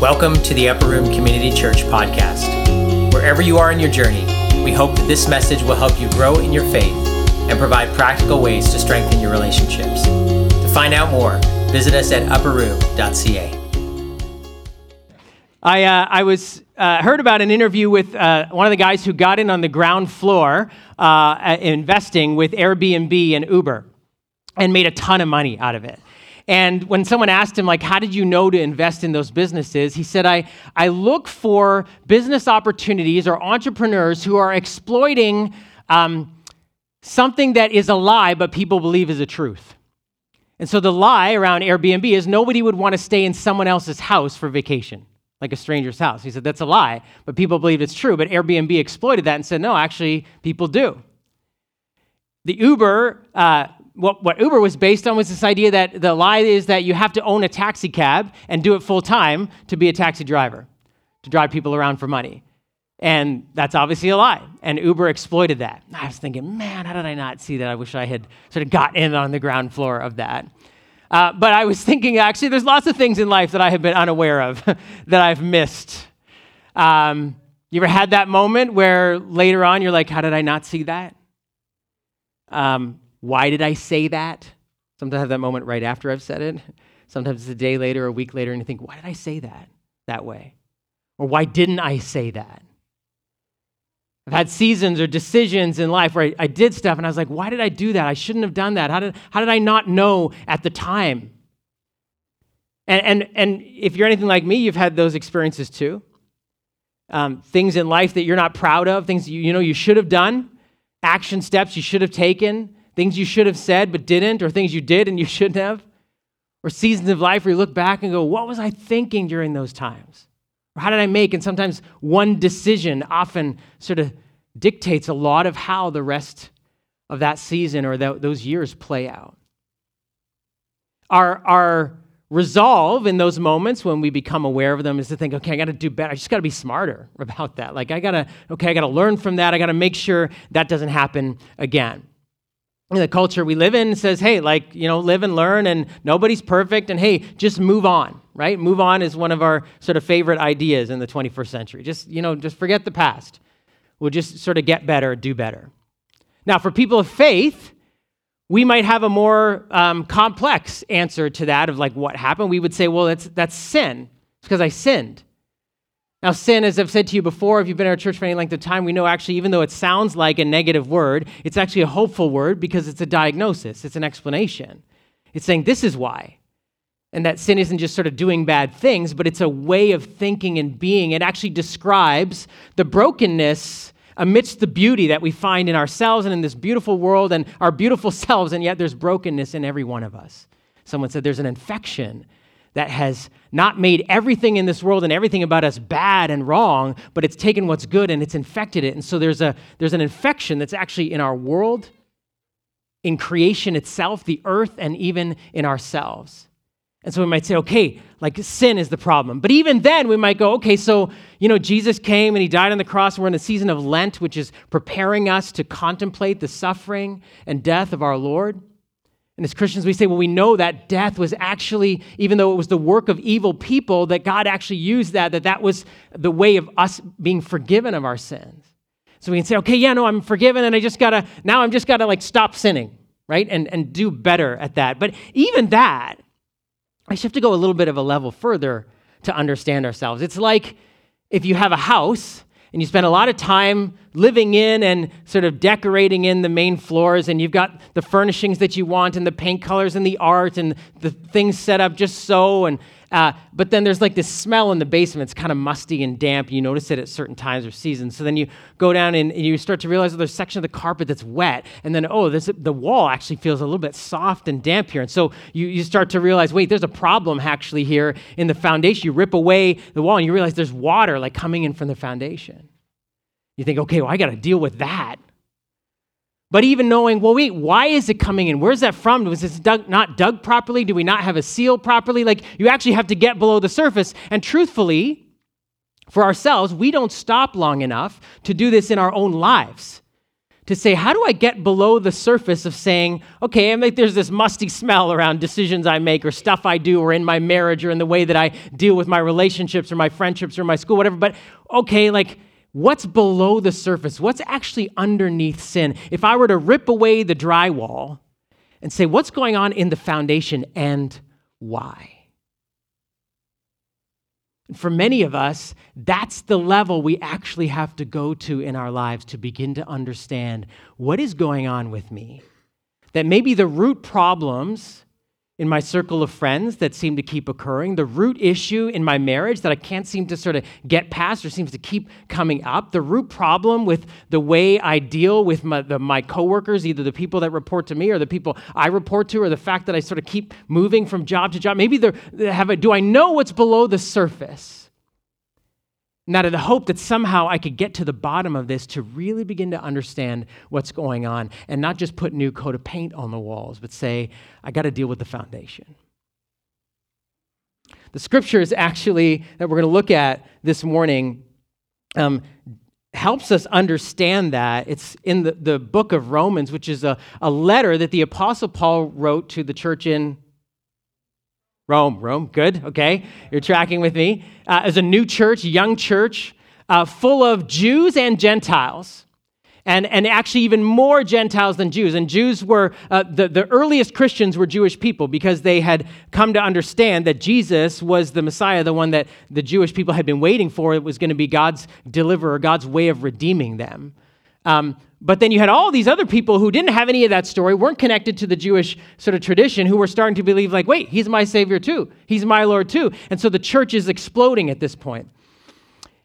Welcome to the Upper Room Community Church podcast. Wherever you are in your journey, we hope that this message will help you grow in your faith and provide practical ways to strengthen your relationships. To find out more, visit us at upperroom.ca. I, uh, I was uh, heard about an interview with uh, one of the guys who got in on the ground floor uh, investing with Airbnb and Uber and made a ton of money out of it. And when someone asked him, like, how did you know to invest in those businesses? He said, I, I look for business opportunities or entrepreneurs who are exploiting um, something that is a lie, but people believe is a truth. And so the lie around Airbnb is nobody would want to stay in someone else's house for vacation, like a stranger's house. He said, that's a lie, but people believe it's true. But Airbnb exploited that and said, no, actually, people do. The Uber, uh, what, what Uber was based on was this idea that the lie is that you have to own a taxi cab and do it full time to be a taxi driver, to drive people around for money. And that's obviously a lie. And Uber exploited that. I was thinking, man, how did I not see that? I wish I had sort of got in on the ground floor of that. Uh, but I was thinking, actually, there's lots of things in life that I have been unaware of that I've missed. Um, you ever had that moment where later on you're like, how did I not see that? Um, why did I say that? Sometimes I have that moment right after I've said it. Sometimes it's a day later, a week later, and you think, why did I say that that way? Or why didn't I say that? I've had seasons or decisions in life where I, I, did stuff and I was like, why did I do that? I shouldn't have done that. How did, how did I not know at the time? And, and, and if you're anything like me, you've had those experiences too. Um, things in life that you're not proud of, things you, you know you should have done, action steps you should have taken, things you should have said but didn't, or things you did and you shouldn't have, or seasons of life where you look back and go, What was I thinking during those times? Or how did I make? And sometimes one decision often sort of dictates a lot of how the rest of that season or those years play out. Our, our resolve in those moments when we become aware of them is to think, okay, I got to do better. I just got to be smarter about that. Like, I got to, okay, I got to learn from that. I got to make sure that doesn't happen again the culture we live in says, hey, like, you know, live and learn, and nobody's perfect, and hey, just move on, right? Move on is one of our sort of favorite ideas in the 21st century. Just, you know, just forget the past. We'll just sort of get better, do better. Now, for people of faith, we might have a more um, complex answer to that of like what happened. We would say, well, that's, that's sin. It's because I sinned. Now, sin, as I've said to you before, if you've been at our church for any length of time, we know actually, even though it sounds like a negative word, it's actually a hopeful word because it's a diagnosis, it's an explanation. It's saying, this is why. And that sin isn't just sort of doing bad things, but it's a way of thinking and being. It actually describes the brokenness amidst the beauty that we find in ourselves and in this beautiful world and our beautiful selves, and yet there's brokenness in every one of us. Someone said there's an infection that has not made everything in this world and everything about us bad and wrong, but it's taken what's good and it's infected it. And so there's, a, there's an infection that's actually in our world, in creation itself, the earth, and even in ourselves. And so we might say, okay, like sin is the problem. But even then, we might go, okay, so, you know, Jesus came and he died on the cross. We're in a season of Lent, which is preparing us to contemplate the suffering and death of our Lord. And as Christians, we say, well, we know that death was actually, even though it was the work of evil people, that God actually used that, that that was the way of us being forgiven of our sins. So we can say, okay, yeah, no, I'm forgiven, and I just gotta, now I'm just gotta like stop sinning, right? And, and do better at that. But even that, I have to go a little bit of a level further to understand ourselves. It's like if you have a house and you spend a lot of time living in and sort of decorating in the main floors, and you've got the furnishings that you want, and the paint colors, and the art, and the things set up just so, and uh, but then there's like this smell in the basement. It's kind of musty and damp. You notice it at certain times or seasons. So then you go down and, you start to realize there's a section of the carpet that's wet. And then, oh, this, the wall actually feels a little bit soft and damp here. And so you, you start to realize, wait, there's a problem actually here in the foundation. You rip away the wall and you realize there's water like coming in from the foundation. You think, okay, well, I got to deal with that. But even knowing, well, wait, why is it coming in? Where's that from? Was this dug, not dug properly? Do we not have a seal properly? Like, you actually have to get below the surface. And truthfully, for ourselves, we don't stop long enough to do this in our own lives to say, how do I get below the surface of saying, okay, like, there's this musty smell around decisions I make or stuff I do or in my marriage or in the way that I deal with my relationships or my friendships or my school, whatever. But okay, like, what's below the surface? What's actually underneath sin? If I were to rip away the drywall and say, what's going on in the foundation and why? For many of us, that's the level we actually have to go to in our lives to begin to understand what is going on with me. That maybe the root problems in my circle of friends that seem to keep occurring, the root issue in my marriage that I can't seem to sort of get past or seems to keep coming up, the root problem with the way I deal with my, the, my coworkers, either the people that report to me or the people I report to, or the fact that I sort of keep moving from job to job. Maybe have a, do I know what's below the surface? And out of the hope that somehow I could get to the bottom of this to really begin to understand what's going on and not just put new coat of paint on the walls, but say, I got to deal with the foundation. The scriptures actually that we're going to look at this morning um, helps us understand that. It's in the, the book of Romans, which is a, a letter that the Apostle Paul wrote to the church in Rome, Rome, good, okay. You're tracking with me. Uh, as a new church, young church, uh, full of Jews and Gentiles. And, and actually, even more Gentiles than Jews. And Jews were, uh, the, the earliest Christians were Jewish people because they had come to understand that Jesus was the Messiah, the one that the Jewish people had been waiting for. It was going to be God's deliverer, God's way of redeeming them. Um, but then you had all these other people who didn't have any of that story, weren't connected to the Jewish sort of tradition, who were starting to believe, like, wait, he's my Savior too. He's my Lord too. And so the church is exploding at this point.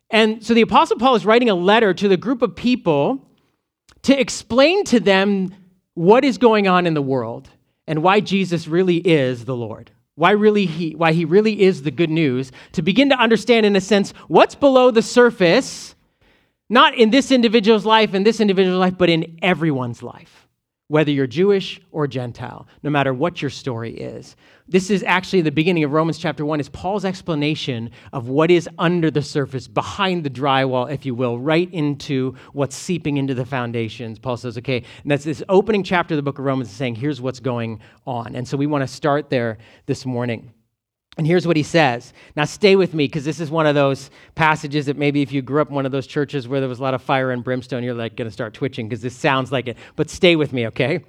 And so the Apostle Paul is writing a letter to the group of people to explain to them what is going on in the world and why Jesus really is the Lord. Why really he why he really is the good news to begin to understand in a sense what's below the surface not in this individual's life, in this individual's life, but in everyone's life, whether you're Jewish or Gentile, no matter what your story is. This is actually the beginning of Romans chapter 1 is Paul's explanation of what is under the surface, behind the drywall, if you will, right into what's seeping into the foundations. Paul says, okay, and that's this opening chapter of the book of Romans saying, here's what's going on. And so we want to start there this morning. And here's what he says. Now, stay with me because this is one of those passages that maybe if you grew up in one of those churches where there was a lot of fire and brimstone, you're like going to start twitching because this sounds like it. But stay with me, okay?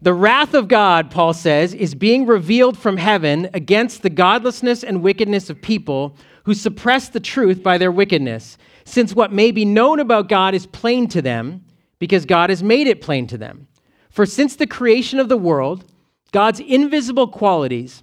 The wrath of God, Paul says, is being revealed from heaven against the godlessness and wickedness of people who suppress the truth by their wickedness, since what may be known about God is plain to them because God has made it plain to them. For since the creation of the world, God's invisible qualities,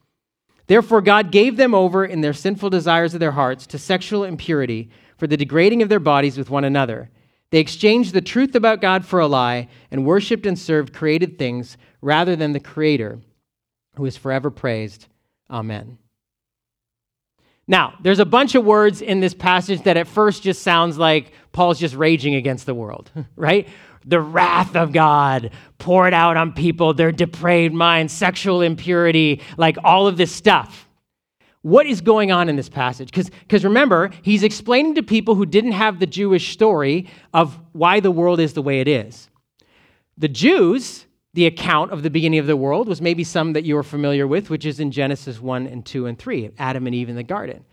Therefore, God gave them over in their sinful desires of their hearts to sexual impurity for the degrading of their bodies with one another. They exchanged the truth about God for a lie and worshiped and served created things rather than the Creator, who is forever praised. Amen. Now, there's a bunch of words in this passage that at first just sounds like Paul's just raging against the world, right? The wrath of God poured out on people, their depraved minds, sexual impurity, like all of this stuff. What is going on in this passage? Because remember, he's explaining to people who didn't have the Jewish story of why the world is the way it is. The Jews, the account of the beginning of the world was maybe some that you are familiar with, which is in Genesis 1 and 2 and 3, Adam and Eve in the garden.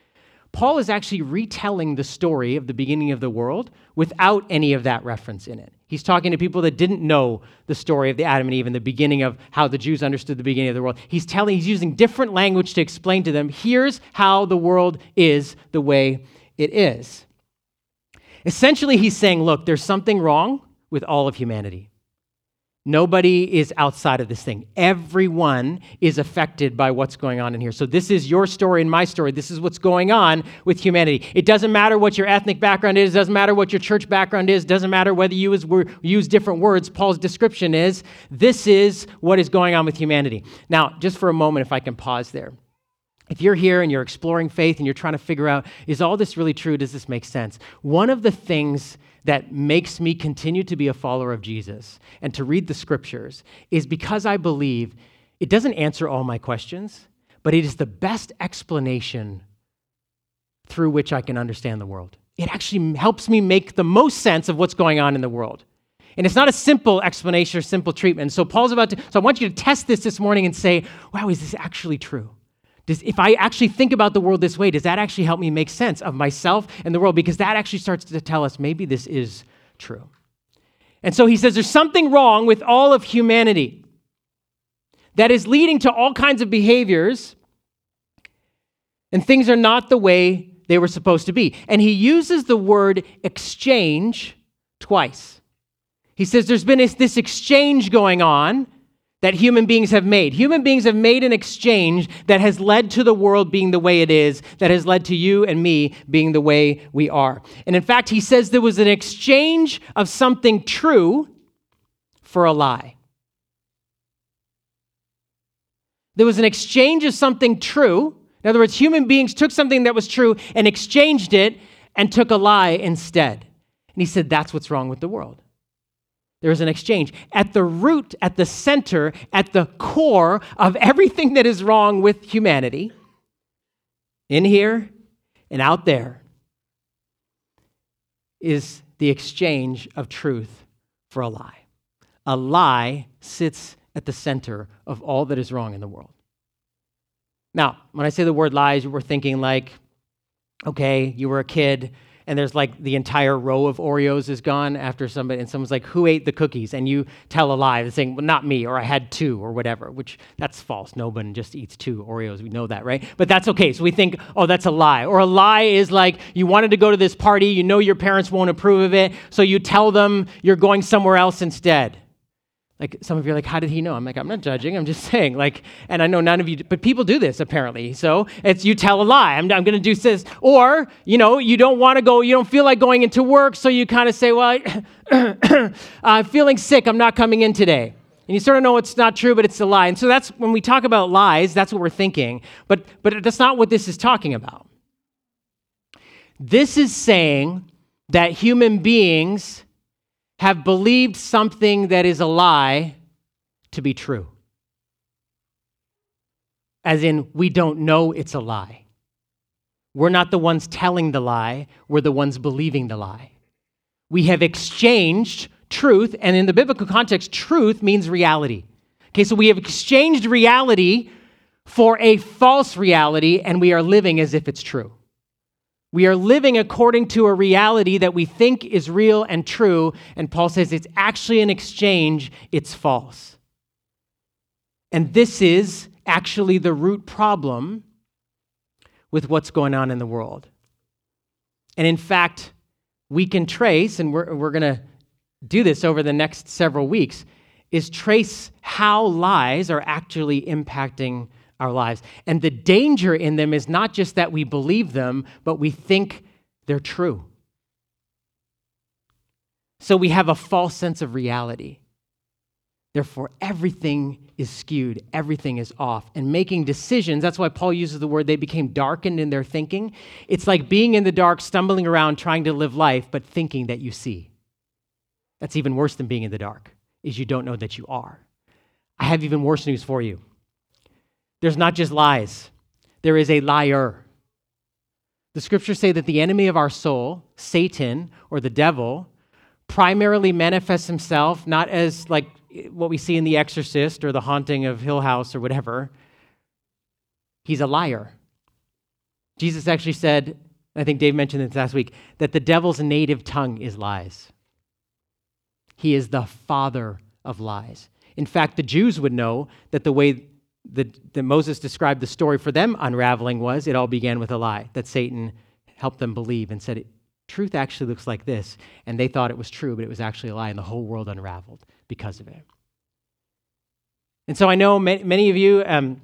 Paul is actually retelling the story of the beginning of the world without any of that reference in it. He's talking to people that didn't know the story of the Adam and Eve and the beginning of how the Jews understood the beginning of the world. He's telling, he's using different language to explain to them, here's how the world is the way it is. Essentially, he's saying, look, there's something wrong with all of humanity. Nobody is outside of this thing. Everyone is affected by what's going on in here. So, this is your story and my story. This is what's going on with humanity. It doesn't matter what your ethnic background is, doesn't matter what your church background is, doesn't matter whether you use different words. Paul's description is this is what is going on with humanity. Now, just for a moment, if I can pause there. If you're here and you're exploring faith and you're trying to figure out, is all this really true? Does this make sense? One of the things that makes me continue to be a follower of Jesus and to read the scriptures is because I believe it doesn't answer all my questions, but it is the best explanation through which I can understand the world. It actually helps me make the most sense of what's going on in the world. And it's not a simple explanation or simple treatment. So Paul's about to, so I want you to test this this morning and say, wow, is this actually true? Does, if I actually think about the world this way, does that actually help me make sense of myself and the world? Because that actually starts to tell us maybe this is true. And so he says there's something wrong with all of humanity that is leading to all kinds of behaviors, and things are not the way they were supposed to be. And he uses the word exchange twice. He says there's been this exchange going on that human beings have made. Human beings have made an exchange that has led to the world being the way it is, that has led to you and me being the way we are. And in fact, he says there was an exchange of something true for a lie. There was an exchange of something true. In other words, human beings took something that was true and exchanged it and took a lie instead. And he said, that's what's wrong with the world. There is an exchange. At the root, at the center, at the core of everything that is wrong with humanity, in here and out there, is the exchange of truth for a lie. A lie sits at the center of all that is wrong in the world. Now, when I say the word lies, we're thinking like, okay, you were a kid and there's like the entire row of Oreos is gone after somebody, and someone's like, Who ate the cookies? And you tell a lie, saying, Well, not me, or I had two, or whatever, which that's false. No one just eats two Oreos. We know that, right? But that's okay. So we think, Oh, that's a lie. Or a lie is like, You wanted to go to this party, you know your parents won't approve of it, so you tell them you're going somewhere else instead. Like some of you are like, how did he know? I'm like, I'm not judging. I'm just saying. Like, and I know none of you, but people do this apparently. So it's you tell a lie. I'm, I'm going to do this, or you know, you don't want to go. You don't feel like going into work, so you kind of say, well, I'm feeling sick. I'm not coming in today. And you sort of know it's not true, but it's a lie. And so that's when we talk about lies. That's what we're thinking. But but that's not what this is talking about. This is saying that human beings have believed something that is a lie to be true. As in, we don't know it's a lie. We're not the ones telling the lie, we're the ones believing the lie. We have exchanged truth, and in the biblical context, truth means reality. Okay, so we have exchanged reality for a false reality, and we are living as if it's true. We are living according to a reality that we think is real and true, and Paul says it's actually an exchange, it's false. And this is actually the root problem with what's going on in the world. And in fact, we can trace, and we're, we're going to do this over the next several weeks, is trace how lies are actually impacting our lives. And the danger in them is not just that we believe them, but we think they're true. So we have a false sense of reality. Therefore, everything is skewed, everything is off. And making decisions, that's why Paul uses the word they became darkened in their thinking. It's like being in the dark, stumbling around, trying to live life, but thinking that you see. That's even worse than being in the dark, is you don't know that you are. I have even worse news for you. There's not just lies, there is a liar. The scriptures say that the enemy of our soul, Satan or the devil, primarily manifests himself not as like what we see in The Exorcist or The Haunting of Hill House or whatever. He's a liar. Jesus actually said, I think Dave mentioned this last week, that the devil's native tongue is lies. He is the father of lies. In fact, the Jews would know that the way that, Moses described the story for them unraveling was it all began with a lie that Satan helped them believe and said, Truth actually looks like this. And they thought it was true, but it was actually a lie, and the whole world unraveled because of it. And so I know many of you, um,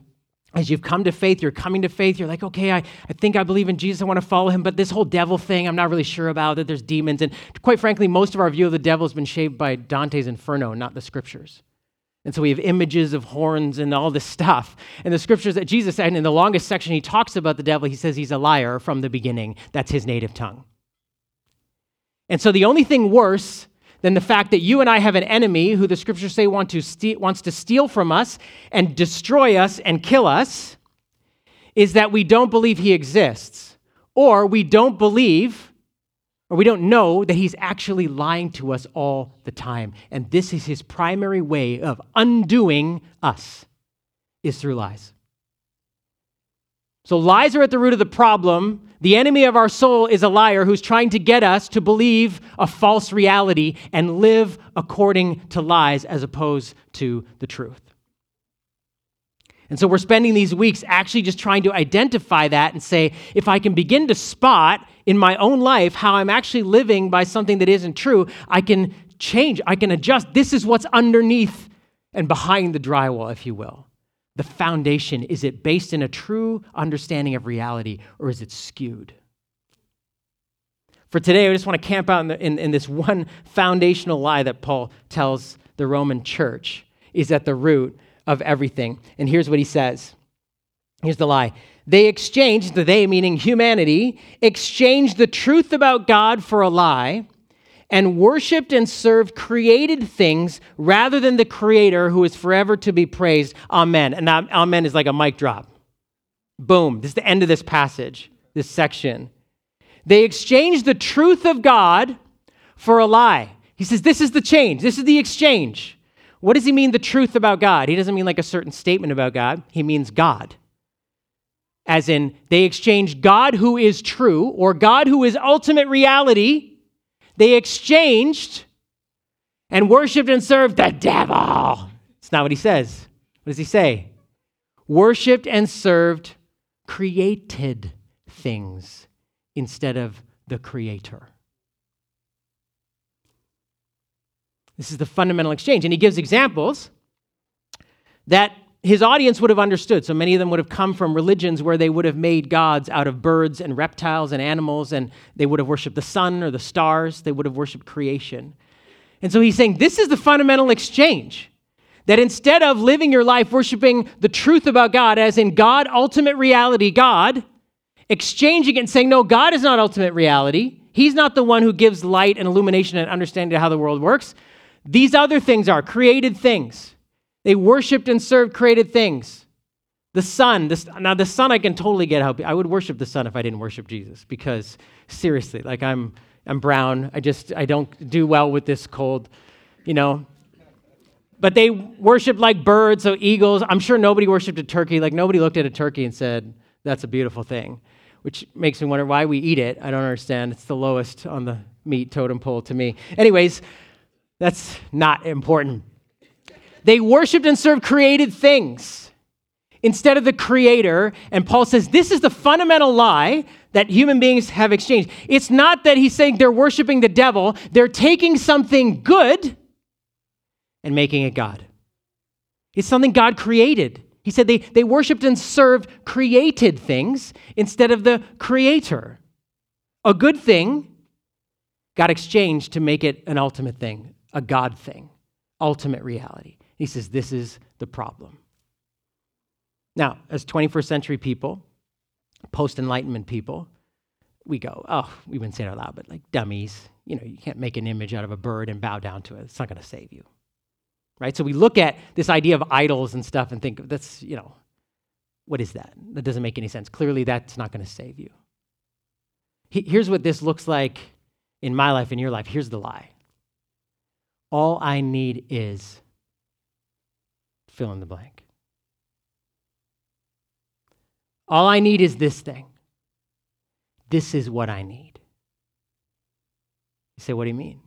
as you've come to faith, you're coming to faith, you're like, okay, I, I think I believe in Jesus, I want to follow him, but this whole devil thing, I'm not really sure about that there's demons. And quite frankly, most of our view of the devil has been shaped by Dante's Inferno, not the scriptures. And so we have images of horns and all this stuff. And the scriptures that Jesus said, in the longest section, he talks about the devil, he says he's a liar from the beginning. That's his native tongue. And so the only thing worse than the fact that you and I have an enemy who the scriptures say want to wants to steal from us and destroy us and kill us is that we don't believe he exists, or we don't believe, or we don't know that he's actually lying to us all the time. And this is his primary way of undoing us, is through lies. So lies are at the root of the problem the enemy of our soul is a liar who's trying to get us to believe a false reality and live according to lies as opposed to the truth. And so we're spending these weeks actually just trying to identify that and say, if I can begin to spot in my own life how I'm actually living by something that isn't true, I can change, I can adjust. This is what's underneath and behind the drywall, if you will the foundation? Is it based in a true understanding of reality or is it skewed? For today, I just want to camp out in, the, in, in, this one foundational lie that Paul tells the Roman church is at the root of everything. And here's what he says here's the lie. They exchanged, the they meaning humanity, exchanged the truth about God for a lie and worshiped and served created things rather than the creator who is forever to be praised. Amen. And that amen is like a mic drop. Boom. This is the end of this passage, this section. They exchanged the truth of God for a lie. He says, This is the change. This is the exchange. What does he mean, the truth about God? He doesn't mean like a certain statement about God, he means God. As in, they exchanged God who is true or God who is ultimate reality they exchanged and worshiped and served the devil. It's not what he says. What does he say? Worshipped and served created things instead of the creator. This is the fundamental exchange. And he gives examples that his audience would have understood. So many of them would have come from religions where they would have made gods out of birds and reptiles and animals, and they would have worshiped the sun or the stars. They would have worshiped creation. And so he's saying this is the fundamental exchange. That instead of living your life worshiping the truth about God, as in God, ultimate reality, God, exchanging it and saying, no, God is not ultimate reality. He's not the one who gives light and illumination and understanding of how the world works. These other things are created things. They worshiped and served created things. The sun, this, now the sun I can totally get how I would worship the sun if I didn't worship Jesus because seriously, like I'm I'm brown. I just I don't do well with this cold, you know. But they worshiped like birds, so eagles. I'm sure nobody worshiped a turkey. Like nobody looked at a turkey and said, "That's a beautiful thing," which makes me wonder why we eat it. I don't understand. It's the lowest on the meat totem pole to me. Anyways, that's not important. They worshiped and served created things instead of the creator. And Paul says this is the fundamental lie that human beings have exchanged. It's not that he's saying they're worshiping the devil, they're taking something good and making it God. It's something God created. He said they, they worshiped and served created things instead of the creator. A good thing got exchanged to make it an ultimate thing, a God thing, ultimate reality. He says, This is the problem. Now, as 21st century people, post Enlightenment people, we go, Oh, we wouldn't say it out loud, but like dummies. You know, you can't make an image out of a bird and bow down to it. It's not going to save you. Right? So we look at this idea of idols and stuff and think, that's, you know, what is that? That doesn't make any sense. Clearly, that's not going to save you. Here's what this looks like in my life, in your life. Here's the lie. All I need is fill in the blank. All I need is this thing. This is what I need. You say, what do you mean?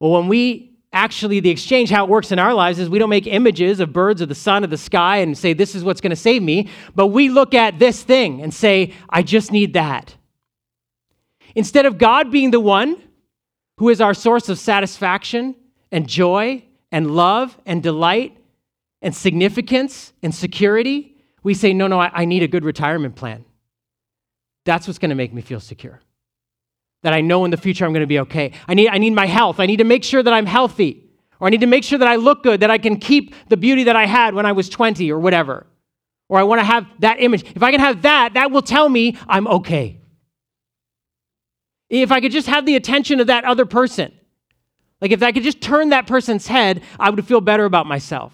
Well, when we actually, the exchange, how it works in our lives is we don't make images of birds or the sun or the sky and say, this is what's going to save me, but we look at this thing and say, I just need that. Instead of God being the one who is our source of satisfaction and joy and love and delight and significance and security, we say, no, no, I, I need a good retirement plan. That's what's going to make me feel secure. That I know in the future I'm going to be okay. I need, I need my health. I need to make sure that I'm healthy. Or I need to make sure that I look good, that I can keep the beauty that I had when I was 20 or whatever. Or I want to have that image. If I can have that, that will tell me I'm okay. If I could just have the attention of that other person, like if I could just turn that person's head, I would feel better about myself.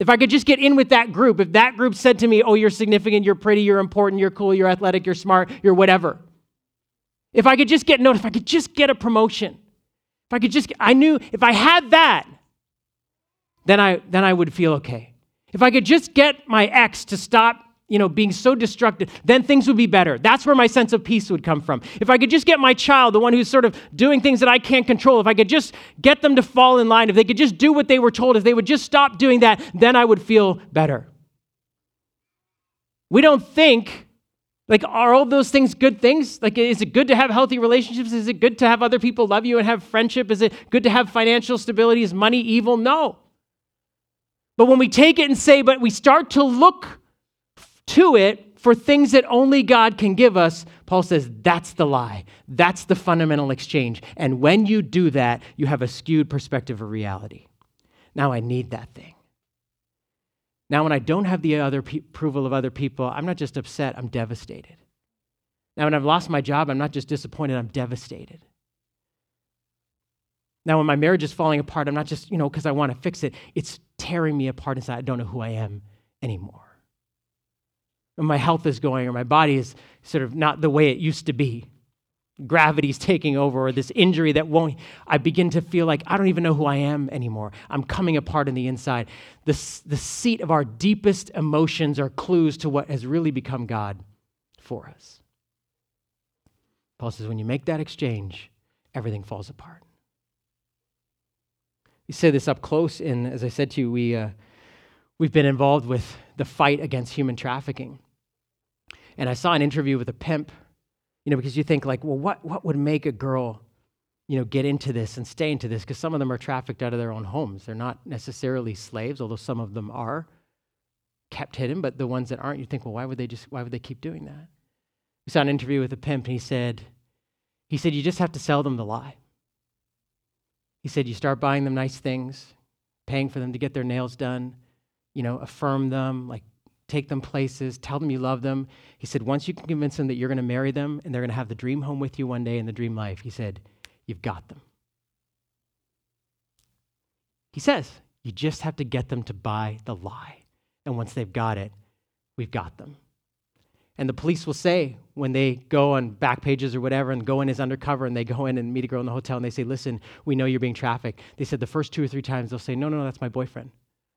If I could just get in with that group, if that group said to me, Oh, you're significant, you're pretty, you're important, you're cool, you're athletic, you're smart, you're whatever. If I could just get noticed, if I could just get a promotion, if I could just, I knew if I had that, then I, then I would feel okay. If I could just get my ex to stop you know, being so destructive, then things would be better. That's where my sense of peace would come from. If I could just get my child, the one who's sort of doing things that I can't control, if I could just get them to fall in line, if they could just do what they were told, if they would just stop doing that, then I would feel better. We don't think, like, are all those things good things? Like, is it good to have healthy relationships? Is it good to have other people love you and have friendship? Is it good to have financial stability? Is money evil? No. But when we take it and say, but we start to look to it for things that only God can give us, Paul says that's the lie. That's the fundamental exchange. And when you do that, you have a skewed perspective of reality. Now I need that thing. Now, when I don't have the other pe- approval of other people, I'm not just upset, I'm devastated. Now, when I've lost my job, I'm not just disappointed, I'm devastated. Now, when my marriage is falling apart, I'm not just, you know, because I want to fix it, it's tearing me apart inside. I don't know who I am anymore my health is going or my body is sort of not the way it used to be. Gravity's taking over, or this injury that won't, I begin to feel like I don't even know who I am anymore. I'm coming apart in the inside. The, the seat of our deepest emotions are clues to what has really become God for us. Paul says, when you make that exchange, everything falls apart. You say this up close, and as I said to you, we, uh, we've been involved with the fight against human trafficking. And I saw an interview with a pimp, you know, because you think like, well, what, what would make a girl, you know, get into this and stay into this? Because some of them are trafficked out of their own homes. They're not necessarily slaves, although some of them are kept hidden, but the ones that aren't, you think, well, why would they just, why would they keep doing that? We saw an interview with a pimp and he said, he said, you just have to sell them the lie. He said, you start buying them nice things, paying for them to get their nails done, you know, affirm them, like take them places, tell them you love them. He said, once you can convince them that you're going to marry them and they're going to have the dream home with you one day in the dream life, he said, you've got them. He says, you just have to get them to buy the lie. And once they've got it, we've got them. And the police will say when they go on back pages or whatever and go in as undercover and they go in and meet a girl in the hotel and they say, Listen, we know you're being trafficked. They said the first two or three times they'll say, No, no, no, that's my boyfriend.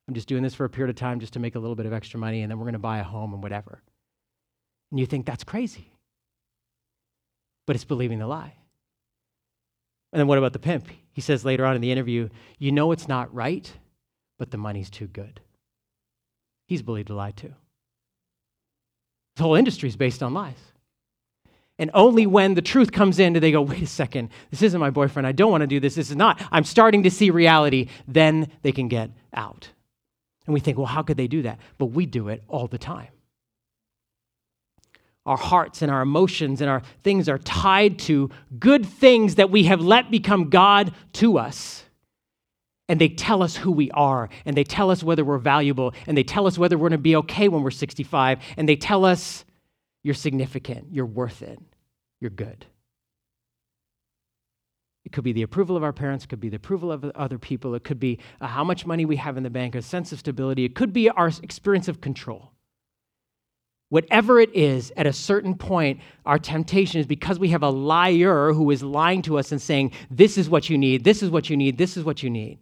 I'm just doing this for a period of time just to make a little bit of extra money, and then we're going to buy a home and whatever. And you think that's crazy. But it's believing the lie. And then what about the pimp? He says later on in the interview, You know it's not right, but the money's too good. He's believed a lie too. The whole industry is based on lies. And only when the truth comes in do they go, wait a second, this isn't my boyfriend. I don't want to do this. This is not. I'm starting to see reality. Then they can get out. And we think, well, how could they do that? But we do it all the time. Our hearts and our emotions and our things are tied to good things that we have let become God to us. And they tell us who we are, and they tell us whether we're valuable, and they tell us whether we're going to be okay when we're 65, and they tell us you're significant, you're worth it, you're good. It could be the approval of our parents, it could be the approval of other people, it could be uh, how much money we have in the bank, a sense of stability, it could be our experience of control. Whatever it is, at a certain point, our temptation is because we have a liar who is lying to us and saying, This is what you need, this is what you need, this is what you need.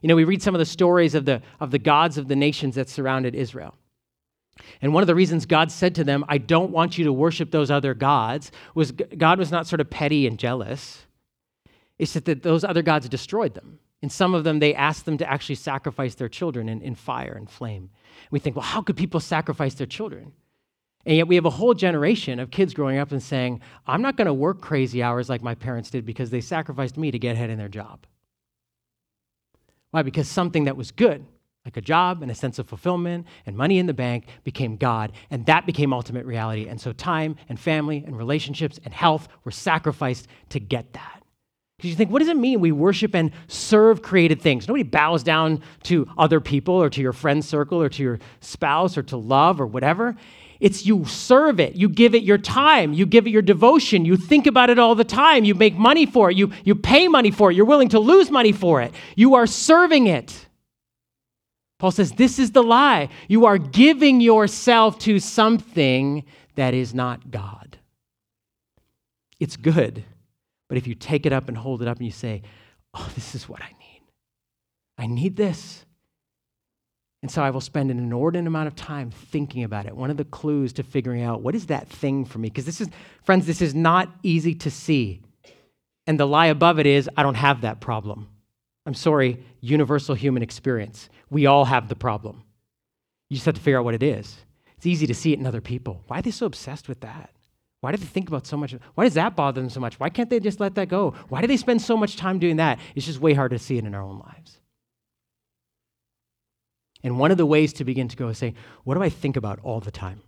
You know, we read some of the stories of the, of the gods of the nations that surrounded Israel. And one of the reasons God said to them, I don't want you to worship those other gods, was God was not sort of petty and jealous. It's that those other gods destroyed them. In some of them, they asked them to actually sacrifice their children in, in fire and flame. We think, well, how could people sacrifice their children? And yet we have a whole generation of kids growing up and saying, I'm not going to work crazy hours like my parents did because they sacrificed me to get ahead in their job. Why? Because something that was good, like a job and a sense of fulfillment and money in the bank, became God, and that became ultimate reality. And so time and family and relationships and health were sacrificed to get that. Because you think, what does it mean we worship and serve created things? Nobody bows down to other people or to your friend circle or to your spouse or to love or whatever. It's you serve it. You give it your time. You give it your devotion. You think about it all the time. You make money for it. You, you pay money for it. You're willing to lose money for it. You are serving it. Paul says, This is the lie. You are giving yourself to something that is not God. It's good, but if you take it up and hold it up and you say, Oh, this is what I need, I need this. And so I will spend an inordinate amount of time thinking about it. One of the clues to figuring out what is that thing for me? Because this is, friends, this is not easy to see. And the lie above it is, I don't have that problem. I'm sorry, universal human experience. We all have the problem. You just have to figure out what it is. It's easy to see it in other people. Why are they so obsessed with that? Why do they think about so much? Why does that bother them so much? Why can't they just let that go? Why do they spend so much time doing that? It's just way hard to see it in our own lives. And one of the ways to begin to go is say, what do I think about all the time?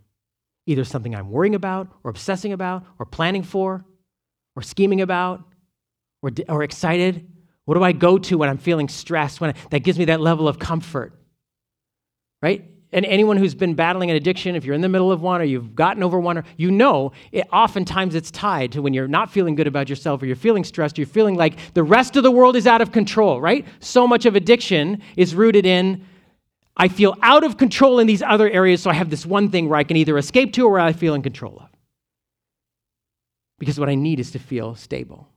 Either something I'm worrying about, or obsessing about, or planning for, or scheming about, or, or excited. What do I go to when I'm feeling stressed, when I, that gives me that level of comfort? Right? And anyone who's been battling an addiction, if you're in the middle of one or you've gotten over one, or you know, it, oftentimes it's tied to when you're not feeling good about yourself or you're feeling stressed, you're feeling like the rest of the world is out of control, right? So much of addiction is rooted in I feel out of control in these other areas, so I have this one thing where I can either escape to or where I feel in control of. Because what I need is to feel stable.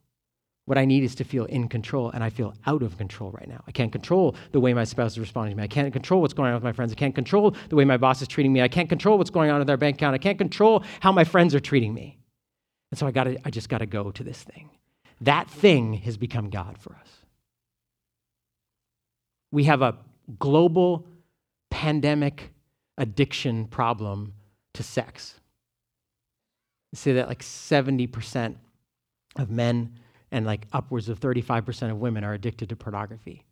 What I need is to feel in control, and I feel out of control right now. I can't control the way my spouse is responding to me. I can't control what's going on with my friends. I can't control the way my boss is treating me. I can't control what's going on with our bank account. I can't control how my friends are treating me. And so I, gotta, I just got to go to this thing. That thing has become God for us. We have a global pandemic addiction problem to sex. They say that like 70% of men and like upwards of 35% of women are addicted to pornography.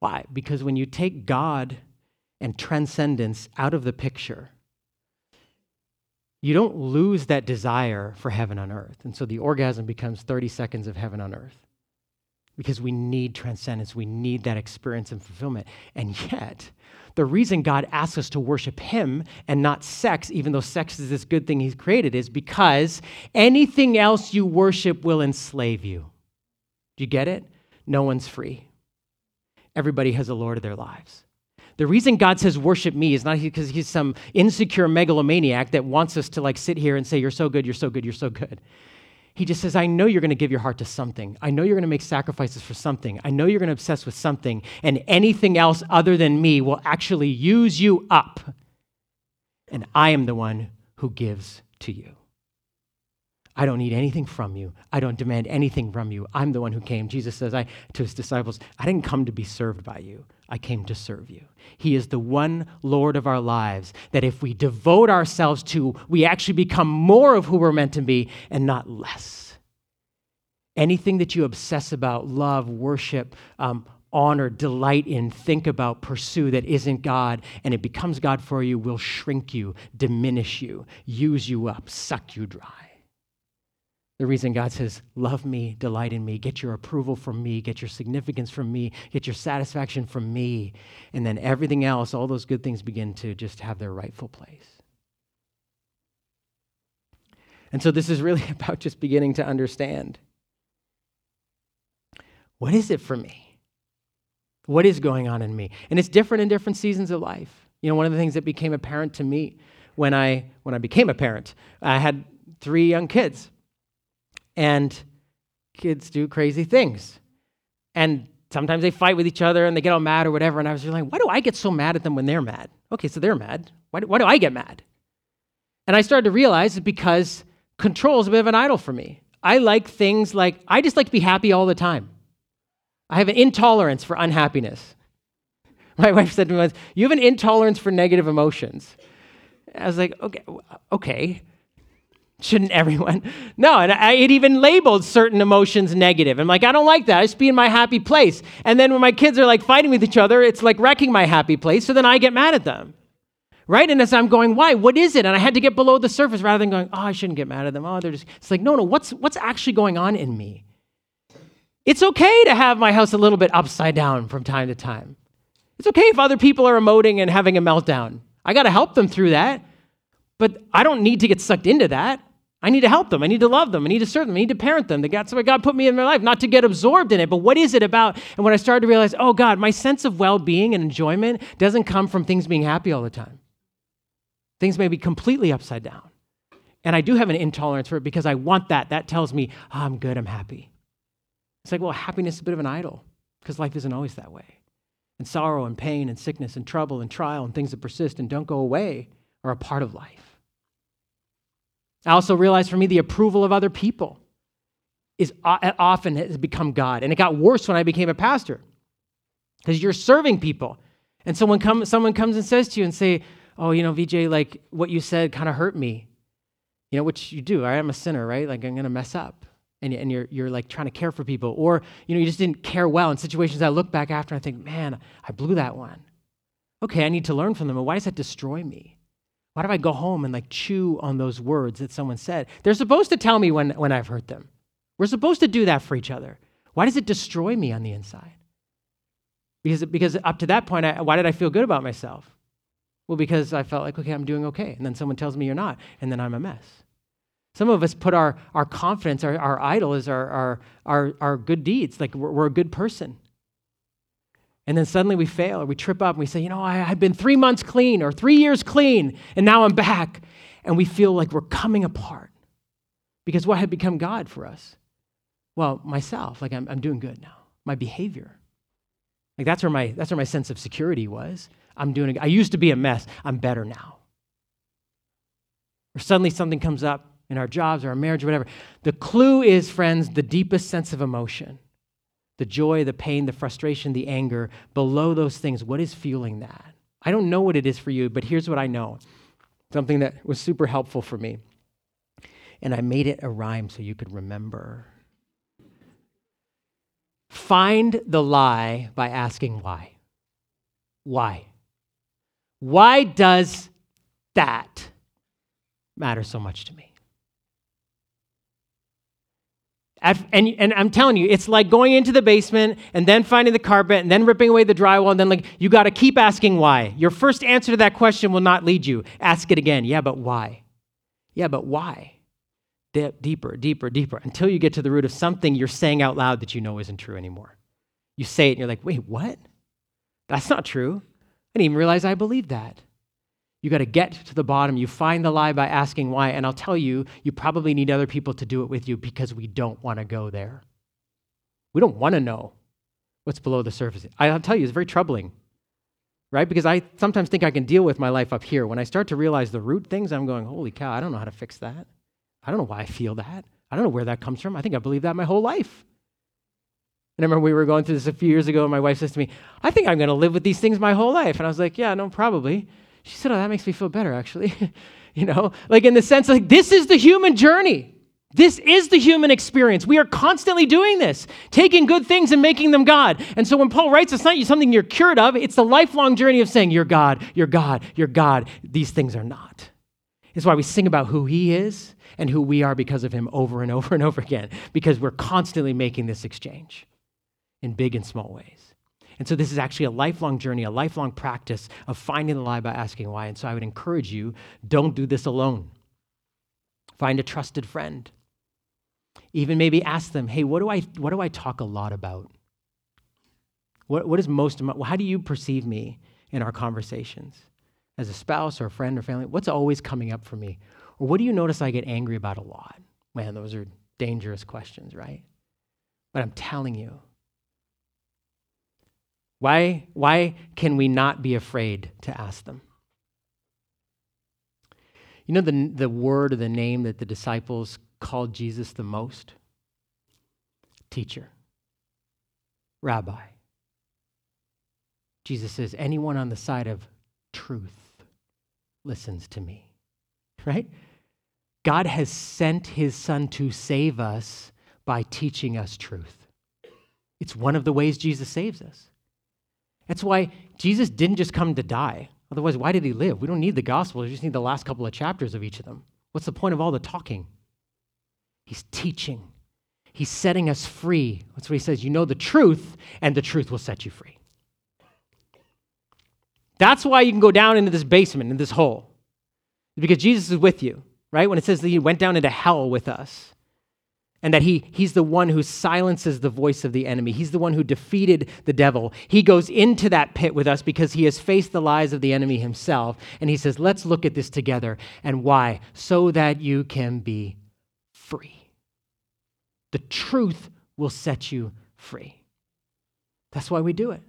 Why? Because when you take God and transcendence out of the picture, you don't lose that desire for heaven on earth. And so the orgasm becomes 30 seconds of heaven on earth because we need transcendence. We need that experience and fulfillment. And yet, the reason God asks us to worship Him and not sex, even though sex is this good thing He's created, is because anything else you worship will enslave you. Do you get it? No one's free. Everybody has a Lord of their lives. The reason God says worship me is not because he's some insecure megalomaniac that wants us to like sit here and say, You're so good, you're so good, you're so good. He just says, I know you're going to give your heart to something. I know you're going to make sacrifices for something. I know you're going to obsess with something. And anything else other than me will actually use you up. And I am the one who gives to you. I don't need anything from you. I don't demand anything from you. I'm the one who came. Jesus says I, to his disciples, I didn't come to be served by you. I came to serve you. He is the one Lord of our lives that if we devote ourselves to, we actually become more of who we're meant to be and not less. Anything that you obsess about, love, worship, um, honor, delight in, think about, pursue that isn't God, and it becomes God for you, will shrink you, diminish you, use you up, suck you dry. The reason God says, Love me, delight in me, get your approval from me, get your significance from me, get your satisfaction from me. And then everything else, all those good things begin to just have their rightful place. And so this is really about just beginning to understand what is it for me? What is going on in me? And it's different in different seasons of life. You know, one of the things that became apparent to me when I when I became a parent, I had three young kids and kids do crazy things. And sometimes they fight with each other and they get all mad or whatever. And I was just like, why do I get so mad at them when they're mad? Okay, so they're mad. Why do, why do I get mad? And I started to realize it's because control is a bit of an idol for me. I like things like, I just like to be happy all the time. I have an intolerance for unhappiness. My wife said to me once, You have an intolerance for negative emotions. I was like, Okay, okay. Shouldn't everyone? No, and I, it even labeled certain emotions negative. I'm like, I don't like that. I just be in my happy place. And then when my kids are like fighting with each other, it's like wrecking my happy place. So then I get mad at them. Right? And as I'm going, why? What is it? And I had to get below the surface rather than going, oh, I shouldn't get mad at them. Oh, they're just, it's like, no, no, what's, what's actually going on in me? It's okay to have my house a little bit upside down from time to time. It's okay if other people are emoting and having a meltdown. I got to help them through that. But I don't need to get sucked into that. I need to help them. I need to love them. I need to serve them. I need to parent them. That's why God put me in their life, not to get absorbed in it. But what is it about? And when I started to realize, oh God, my sense of well being and enjoyment doesn't come from things being happy all the time. Things may be completely upside down. And I do have an intolerance for it because I want that. That tells me, oh, I'm good, I'm happy. It's like, well, happiness is a bit of an idol because life isn't always that way. And sorrow and pain and sickness and trouble and trial and things that persist and don't go away are a part of life. I also realized for me the approval of other people is often has become God. And it got worse when I became a pastor because you're serving people. And someone, come, someone comes and says to you and say, oh, you know, VJ, like what you said kind of hurt me. You know, which you do. Right? I am a sinner, right? Like I'm going to mess up. And, and you're, you're like trying to care for people. Or, you know, you just didn't care well in situations I look back after and I think, man, I blew that one. Okay, I need to learn from them. But why does that destroy me? Why do I go home and like chew on those words that someone said? They're supposed to tell me when, when I've hurt them. We're supposed to do that for each other. Why does it destroy me on the inside? Because, because up to that point, I, why did I feel good about myself? Well, because I felt like, okay, I'm doing okay. And then someone tells me you're not, and then I'm a mess. Some of us put our, our confidence, our, our idol is our, our, our, our good deeds, like we're, we're, a good person. And then suddenly we fail or we trip up and we say, you know, I, I've been three months clean or three years clean, and now I'm back. And we feel like we're coming apart. Because what had become God for us? Well, myself, like I'm, I'm doing good now, my behavior. Like that's where my, that's where my sense of security was. I'm doing, I used to be a mess. I'm better now. Or suddenly something comes up in our jobs or our marriage or whatever. The clue is, friends, the deepest sense of emotion the joy, the pain, the frustration, the anger. Below those things, what is fueling that? I don't know what it is for you, but here's what I know something that was super helpful for me. And I made it a rhyme so you could remember. Find the lie by asking why. Why? Why does that matter so much to me? And, and I'm telling you, it's like going into the basement and then finding the carpet and then ripping away the drywall and then like you got to keep asking why. Your first answer to that question will not lead you. Ask it again. Yeah, but why? Yeah, but why? Deeper, deeper, deeper until you get to the root of something you're saying out loud that you know isn't true anymore. You say it and you're like, wait, what? That's not true. I didn't even realize I believed that. You got to get to the bottom. You find the lie by asking why. And I'll tell you, you probably need other people to do it with you because we don't want to go there. We don't want to know what's below the surface. I'll tell you, it's very troubling, right? Because I sometimes think I can deal with my life up here. When I start to realize the root things, I'm going, holy cow, I don't know how to fix that. I don't know why I feel that. I don't know where that comes from. I think I believe that my whole life. And I remember we were going through this a few years ago, and my wife says to me, I think I'm going to live with these things my whole life. And I was like, Yeah, no, probably. She said, Oh, that makes me feel better, actually. you know, like in the sense, like, this is the human journey. This is the human experience. We are constantly doing this, taking good things and making them God. And so when Paul writes, it's not something you're cured of, it's the lifelong journey of saying, You're God, you're God, you're God. These things are not. It's why we sing about who He is and who we are because of Him over and over and over again, because we're constantly making this exchange in big and small ways. And so this is actually a lifelong journey, a lifelong practice of finding the lie by asking why. And so I would encourage you don't do this alone. Find a trusted friend. Even maybe ask them, hey, what do I, what do I talk a lot about? What, what is most, how do you perceive me in our conversations? As a spouse or a friend or family, what's always coming up for me? Or what do you notice I get angry about a lot? Man, those are dangerous questions, right? But I'm telling you, why, why can we not be afraid to ask them? You know the, the word or the name that the disciples called Jesus the most? Teacher, rabbi. Jesus says, anyone on the side of truth listens to me, right? God has sent his son to save us by teaching us truth. It's one of the ways Jesus saves us. That's why Jesus didn't just come to die. Otherwise, why did he live? We don't need the gospel, we just need the last couple of chapters of each of them. What's the point of all the talking? He's teaching, he's setting us free. That's what he says. You know the truth, and the truth will set you free. That's why you can go down into this basement, in this hole, because Jesus is with you, right? When it says that he went down into hell with us and that he, he's the one who silences the voice of the enemy. He's the one who defeated the devil. He goes into that pit with us because he has faced the lies of the enemy himself. And he says, Let's look at this together. And why? So that you can be free. The truth will set you free. That's why we do it.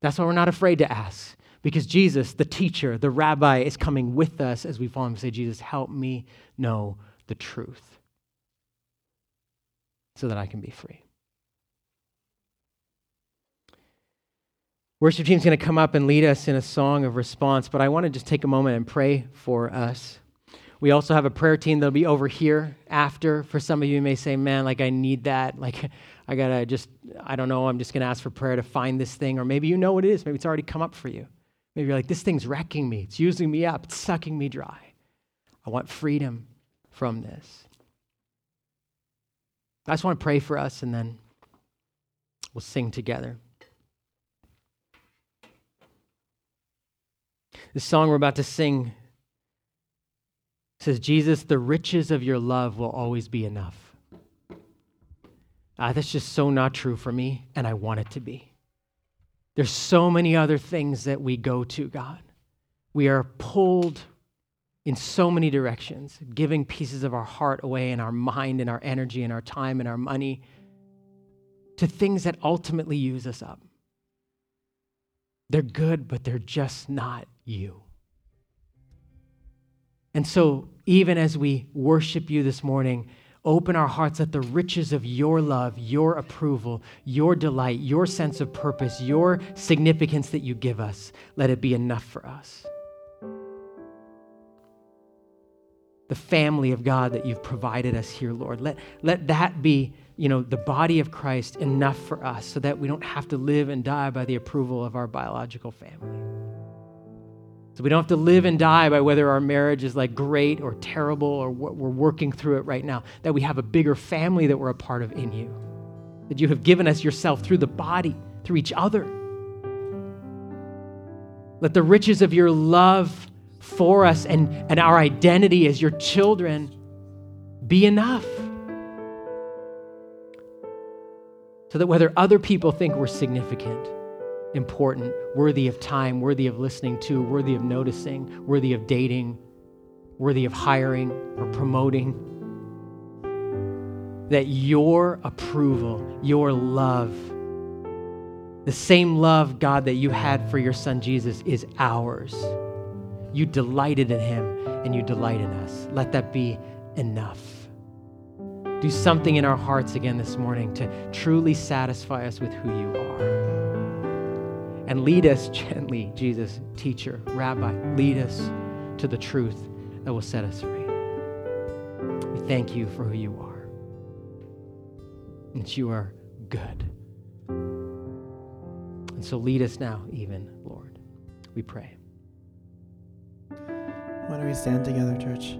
That's why we're not afraid to ask. Because Jesus, the teacher, the rabbi, is coming with us as we follow him and say, Jesus, help me know the truth so that I can be free. Worship team's going to come up and lead us in a song of response, but I want to just take a moment and pray for us. We also have a prayer team that'll be over here after. For some of you, you may say, Man, like I need that. Like I got to just, I don't know, I'm just going to ask for prayer to find this thing. Or maybe you know what it is. Maybe it's already come up for you. Maybe you're like, This thing's wrecking me. It's using me up. It's sucking me dry. I want freedom from this. I just want to pray for us and then we'll sing together. The song we're about to sing says, Jesus, the riches of your love will always be enough. Uh, that's just so not true for me, and I want it to be. There's so many other things that we go to, God. We are pulled in so many directions, giving pieces of our heart away and our mind and our energy and our time and our money to things that ultimately use us up. They're good, but they're just not you. And so, even as we worship you this morning, open our hearts that the riches of your love, your approval, your delight, your sense of purpose, your significance that you give us, let it be enough for us. The family of God that you've provided us here, Lord. Let, let that be, you know, the body of Christ enough for us so that we don't have to live and die by the approval of our biological family. So we don't have to live and die by whether our marriage is like great or terrible or what we're working through it right now. That we have a bigger family that we're a part of in you. That you have given us yourself through the body, through each other. Let the riches of your love for us and, and our identity as your children be enough. So that whether other people think we're significant, important, worthy of time, worthy of listening to, worthy of noticing, worthy of dating, worthy of hiring or promoting, that your approval, your love, the same love, God, that you had for your son Jesus is ours. You delighted in him and you delight in us. Let that be enough. Do something in our hearts again this morning to truly satisfy us with who you are. And lead us gently, Jesus, teacher, rabbi, lead us to the truth that will set us free. We thank you for who you are. And that you are good. And so lead us now, even, Lord. We pray. Why don't we stand together, church?